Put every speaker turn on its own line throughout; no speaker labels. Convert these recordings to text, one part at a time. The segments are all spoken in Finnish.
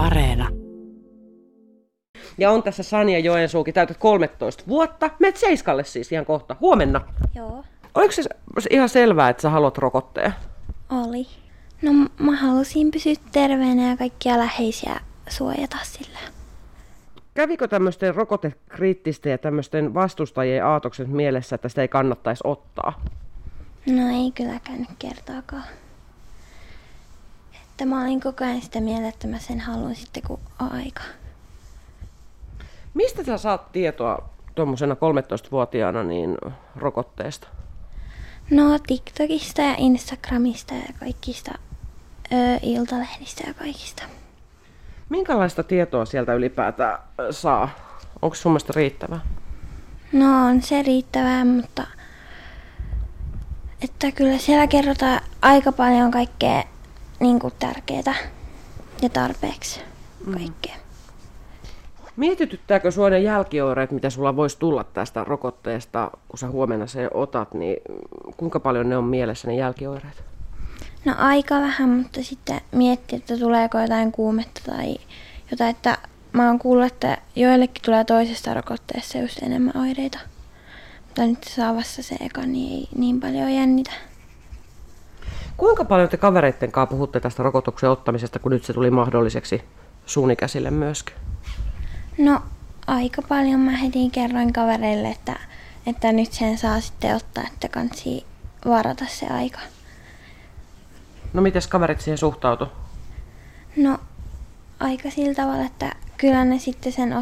Areena.
Ja on tässä Sanja Joensuukin, täytät 13 vuotta. Meet Seiskalle siis ihan kohta. Huomenna.
Joo,
Oliko se ihan selvää, että sä haluat rokotteen?
oli. No mä halusin pysyä terveenä ja kaikkia läheisiä suojata sillä.
Kävikö tämmöisten rokotekriittisten ja tämmöisten vastustajien aatokset mielessä, että sitä ei kannattaisi ottaa?
No ei kyllä käynyt kertaakaan. Että mä olin koko ajan sitä mieltä, että mä sen haluan sitten kun on aika.
Mistä sä saat tietoa tuommoisena 13-vuotiaana niin rokotteesta?
No TikTokista ja Instagramista ja kaikista ö, iltalehdistä ja kaikista.
Minkälaista tietoa sieltä ylipäätään saa? Onko sun mielestä riittävää?
No on se riittävää, mutta että kyllä siellä kerrotaan aika paljon kaikkea niin kuin tärkeää ja tarpeeksi kaikkea.
Mietityttääkö sua ne jälkioireet, mitä sulla voisi tulla tästä rokotteesta, kun sä huomenna sen otat, niin kuinka paljon ne on mielessä ne jälkioireet?
No aika vähän, mutta sitten miettiä, että tuleeko jotain kuumetta tai jotain, että mä oon kuullut, että joillekin tulee toisesta rokotteesta just enemmän oireita. Mutta nyt saavassa se eka, niin ei niin paljon jännitä.
Kuinka paljon te kavereitten kanssa puhutte tästä rokotuksen ottamisesta, kun nyt se tuli mahdolliseksi suunikäsille myöskin?
No aika paljon mä heti kerroin kavereille, että, että nyt sen saa sitten ottaa, että kansi varata se aika.
No miten kaverit siihen suhtautu?
No aika sillä tavalla, että kyllä ne sitten sen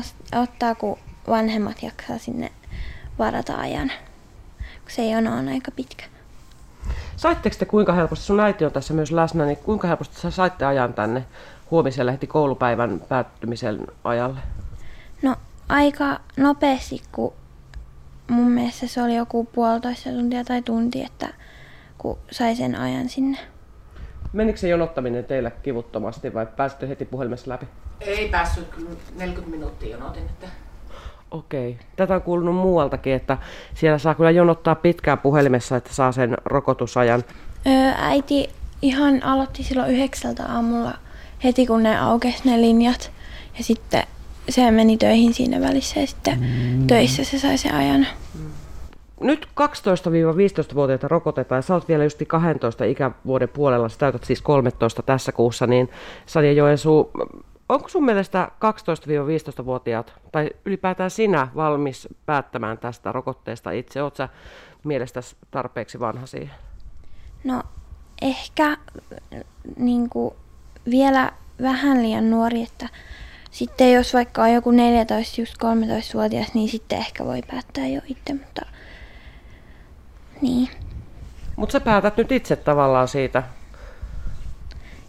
ottaa, kun vanhemmat jaksaa sinne varata ajan. Kun se jono on aika pitkä.
Saitteko te kuinka helposti, sun äiti on tässä myös läsnä, niin kuinka helposti sä saitte ajan tänne huomiselle heti koulupäivän päättymisen ajalle?
No aika nopeasti, kun mun mielestä se oli joku puolitoista tuntia tai tunti, että kun sai sen ajan sinne.
Menikö se jonottaminen teille kivuttomasti vai pääsitte heti puhelimessa läpi?
Ei päässyt, kyllä 40 minuuttia jonotin, että
Okei. Tätä on kuulunut muualtakin, että siellä saa kyllä jonottaa pitkään puhelimessa, että saa sen rokotusajan.
Öö, äiti ihan aloitti silloin yhdeksältä aamulla heti kun ne aukesi ne linjat. Ja sitten se meni töihin siinä välissä ja sitten mm. töissä se sai sen ajan.
Nyt 12-15-vuotiaita rokotetaan ja sä oot vielä just 12 ikävuoden puolella, sä täytät siis 13 tässä kuussa, niin Sanja Joensuu, onko sun mielestä 12-15-vuotiaat tai ylipäätään sinä valmis päättämään tästä rokotteesta itse? Oot sä mielestäsi tarpeeksi vanha siihen?
No ehkä niin kuin, vielä vähän liian nuori, että sitten jos vaikka on joku 14, just 13-vuotias, niin sitten ehkä voi päättää jo itse, mutta niin,
Mutta sä päätät nyt itse tavallaan siitä.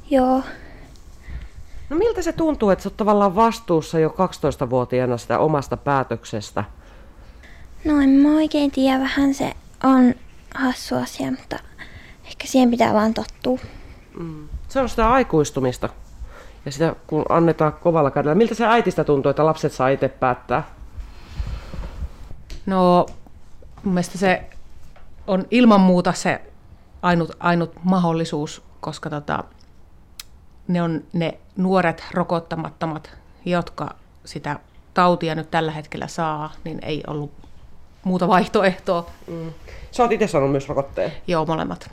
joo.
No miltä se tuntuu, että sä oot tavallaan vastuussa jo 12-vuotiaana sitä omasta päätöksestä?
No en mä oikein tiedä, vähän se on hassu asia, mutta ehkä siihen pitää vaan tottua.
Se on sitä aikuistumista. Ja sitä kun annetaan kovalla kädellä. Miltä se äitistä tuntuu, että lapset saa itse päättää?
No, mun mielestä se on ilman muuta se ainut, ainut mahdollisuus, koska tota, ne on ne nuoret rokottamattomat, jotka sitä tautia nyt tällä hetkellä saa, niin ei ollut muuta vaihtoehtoa.
Sä oot itse saanut myös rokotteen.
Joo, molemmat.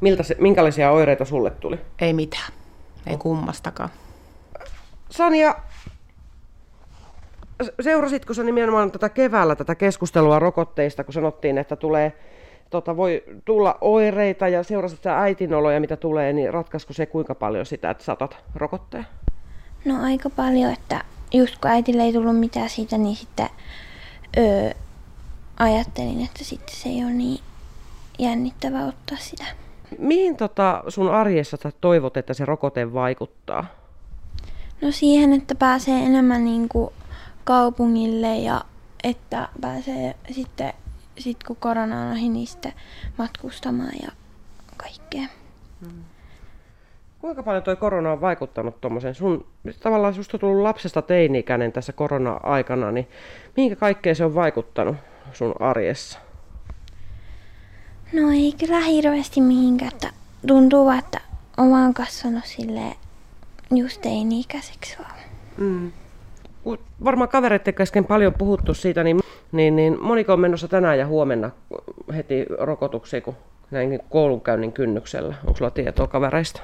Miltä se, minkälaisia oireita sulle tuli?
Ei mitään. Ei kummastakaan.
Sanja, seurasitko sä nimenomaan tätä keväällä tätä keskustelua rokotteista, kun sanottiin, että tulee, tota, voi tulla oireita ja seurasit sä äitinoloja, mitä tulee, niin ratkaisko se kuinka paljon sitä, että saatat rokotteen?
No aika paljon, että just kun äitille ei tullut mitään siitä, niin sitten öö, ajattelin, että sitten se ei ole niin jännittävää ottaa sitä.
Mihin tota sun arjessa sä toivot, että se rokote vaikuttaa?
No siihen, että pääsee enemmän niin kuin kaupungille ja että pääsee sitten, sit kun korona on ohi, niin sitten matkustamaan ja kaikkea.
Kuinka paljon toi korona on vaikuttanut tuommoisen sun, tavallaan susta on tullut lapsesta teini-ikäinen tässä korona-aikana, niin mihinkä kaikkeen se on vaikuttanut sun arjessa?
No ei kyllä hirveästi mihinkään, että tuntuu että on vaan kasvanut silleen just teini-ikäiseksi vaan.
Mm. Varmaan kavereiden kesken paljon puhuttu siitä, niin, niin, niin moniko on menossa tänään ja huomenna heti rokotuksiin, kun näin koulunkäynnin kynnyksellä. Onko sulla tietoa kavereista?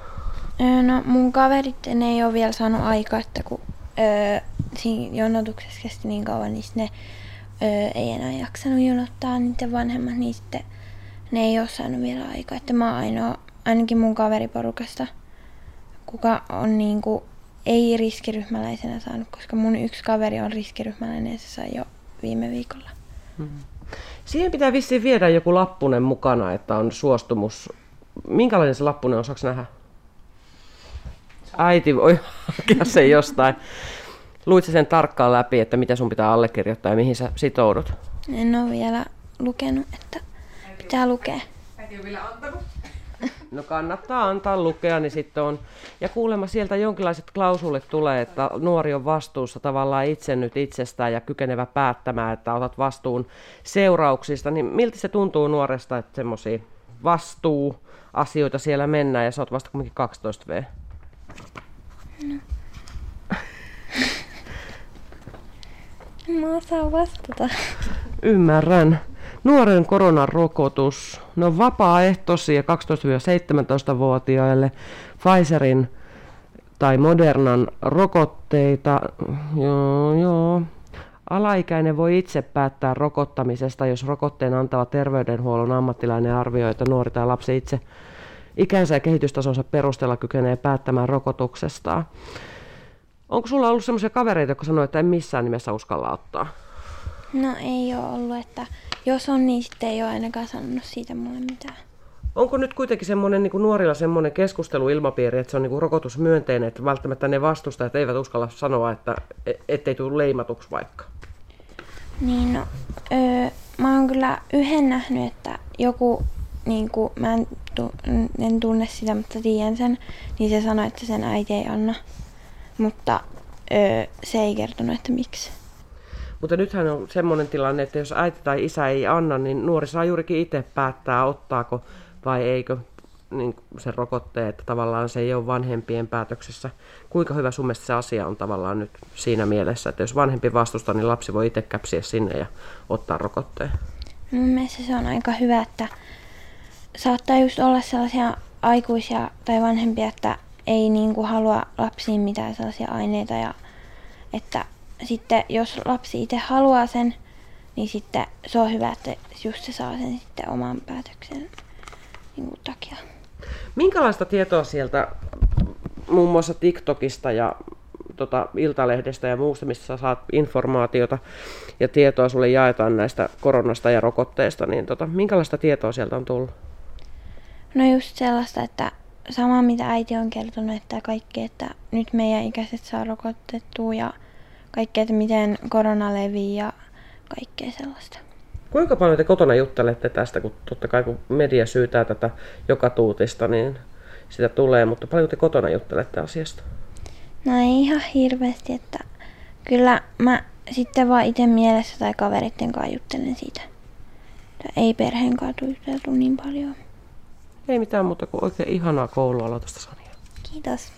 No mun kaverit ne ei ole vielä saanut aikaa, että kun öö, siinä jonotuksessa kesti niin kauan, niin ne öö, ei enää jaksanut jonottaa niiden vanhemmat, niin sitten ne ei ole saanut vielä aikaa. Että mä oon ainoa, ainakin mun kaveriporukasta, kuka on niinku, ei riskiryhmäläisenä saanut, koska mun yksi kaveri on riskiryhmäläinen ja se sai jo viime viikolla.
Siihen pitää vissiin viedä joku lappunen mukana, että on suostumus. Minkälainen se lappunen on, saaks nähdä? Äiti voi hakea sen jostain. Luit sä sen tarkkaan läpi, että mitä sun pitää allekirjoittaa ja mihin sä sitoudut?
En ole vielä lukenut, että pitää lukea.
Äiti on vielä antanut.
No kannattaa antaa lukea, niin sitten on. Ja kuulemma sieltä jonkinlaiset klausulit tulee, että nuori on vastuussa tavallaan itse nyt itsestään ja kykenevä päättämään, että otat vastuun seurauksista. Niin miltä se tuntuu nuoresta, että semmoisia vastuuasioita siellä mennään ja sä oot vasta kuitenkin 12 V?
Mä osaan vastata.
Ymmärrän. Nuoren koronarokotus. Ne on vapaaehtoisia 12-17-vuotiaille. Pfizerin tai Modernan rokotteita. Joo, joo. Alaikäinen voi itse päättää rokottamisesta, jos rokotteen antava terveydenhuollon ammattilainen arvioi, että nuori tai lapsi itse ikänsä ja kehitystasonsa perusteella kykenee päättämään rokotuksestaan. Onko sulla ollut sellaisia kavereita, jotka sanoo, että en missään nimessä uskalla ottaa?
No ei ole ollut, että jos on, niin sitten ei ole ainakaan sanonut siitä mulle mitään.
Onko nyt kuitenkin semmoinen niin nuorilla semmoinen keskusteluilmapiiri, että se on niin rokotusmyönteinen, että välttämättä ne vastustajat eivät uskalla sanoa, että e- ettei tule leimatuksi vaikka?
Niin no, öö, mä oon kyllä yhden nähnyt, että joku, niin kuin, mä en, tu, en tunne sitä, mutta tiedän sen, niin se sanoi, että sen äiti ei anna. Mutta öö, se ei kertonut, että miksi.
Mutta nythän on semmoinen tilanne, että jos äiti tai isä ei anna, niin nuori saa juurikin itse päättää, ottaako vai eikö niin sen rokotteen, että tavallaan se ei ole vanhempien päätöksessä. Kuinka hyvä sun mielestä se asia on tavallaan nyt siinä mielessä, että jos vanhempi vastustaa, niin lapsi voi itse käpsiä sinne ja ottaa rokotteen?
Mun mielestä se on aika hyvä, että saattaa just olla sellaisia aikuisia tai vanhempia, että ei niinku halua lapsiin mitään sellaisia aineita ja että sitten jos lapsi itse haluaa sen, niin sitten se on hyvä, että just se saa sen sitten oman päätöksen niinku takia.
Minkälaista tietoa sieltä muun muassa TikTokista ja tota, Iltalehdestä ja muusta, mistä sä saat informaatiota ja tietoa sulle jaetaan näistä koronasta ja rokotteesta, niin tota, minkälaista tietoa sieltä on tullut?
No just sellaista, että sama mitä äiti on kertonut, että kaikki, että nyt meidän ikäiset saa rokotettua ja kaikkea, että miten korona levii ja kaikkea sellaista.
Kuinka paljon te kotona juttelette tästä, kun totta kai kun media syytää tätä joka tuutista, niin sitä tulee, mutta paljon te kotona juttelette asiasta?
No ei ihan hirveästi, että kyllä mä sitten vaan itse mielessä tai kaveritten kanssa juttelen siitä. Että Ei perheen kanssa juteltu niin paljon.
Ei mitään muuta kuin oikein ihanaa koulualoitusta, Sania.
Kiitos.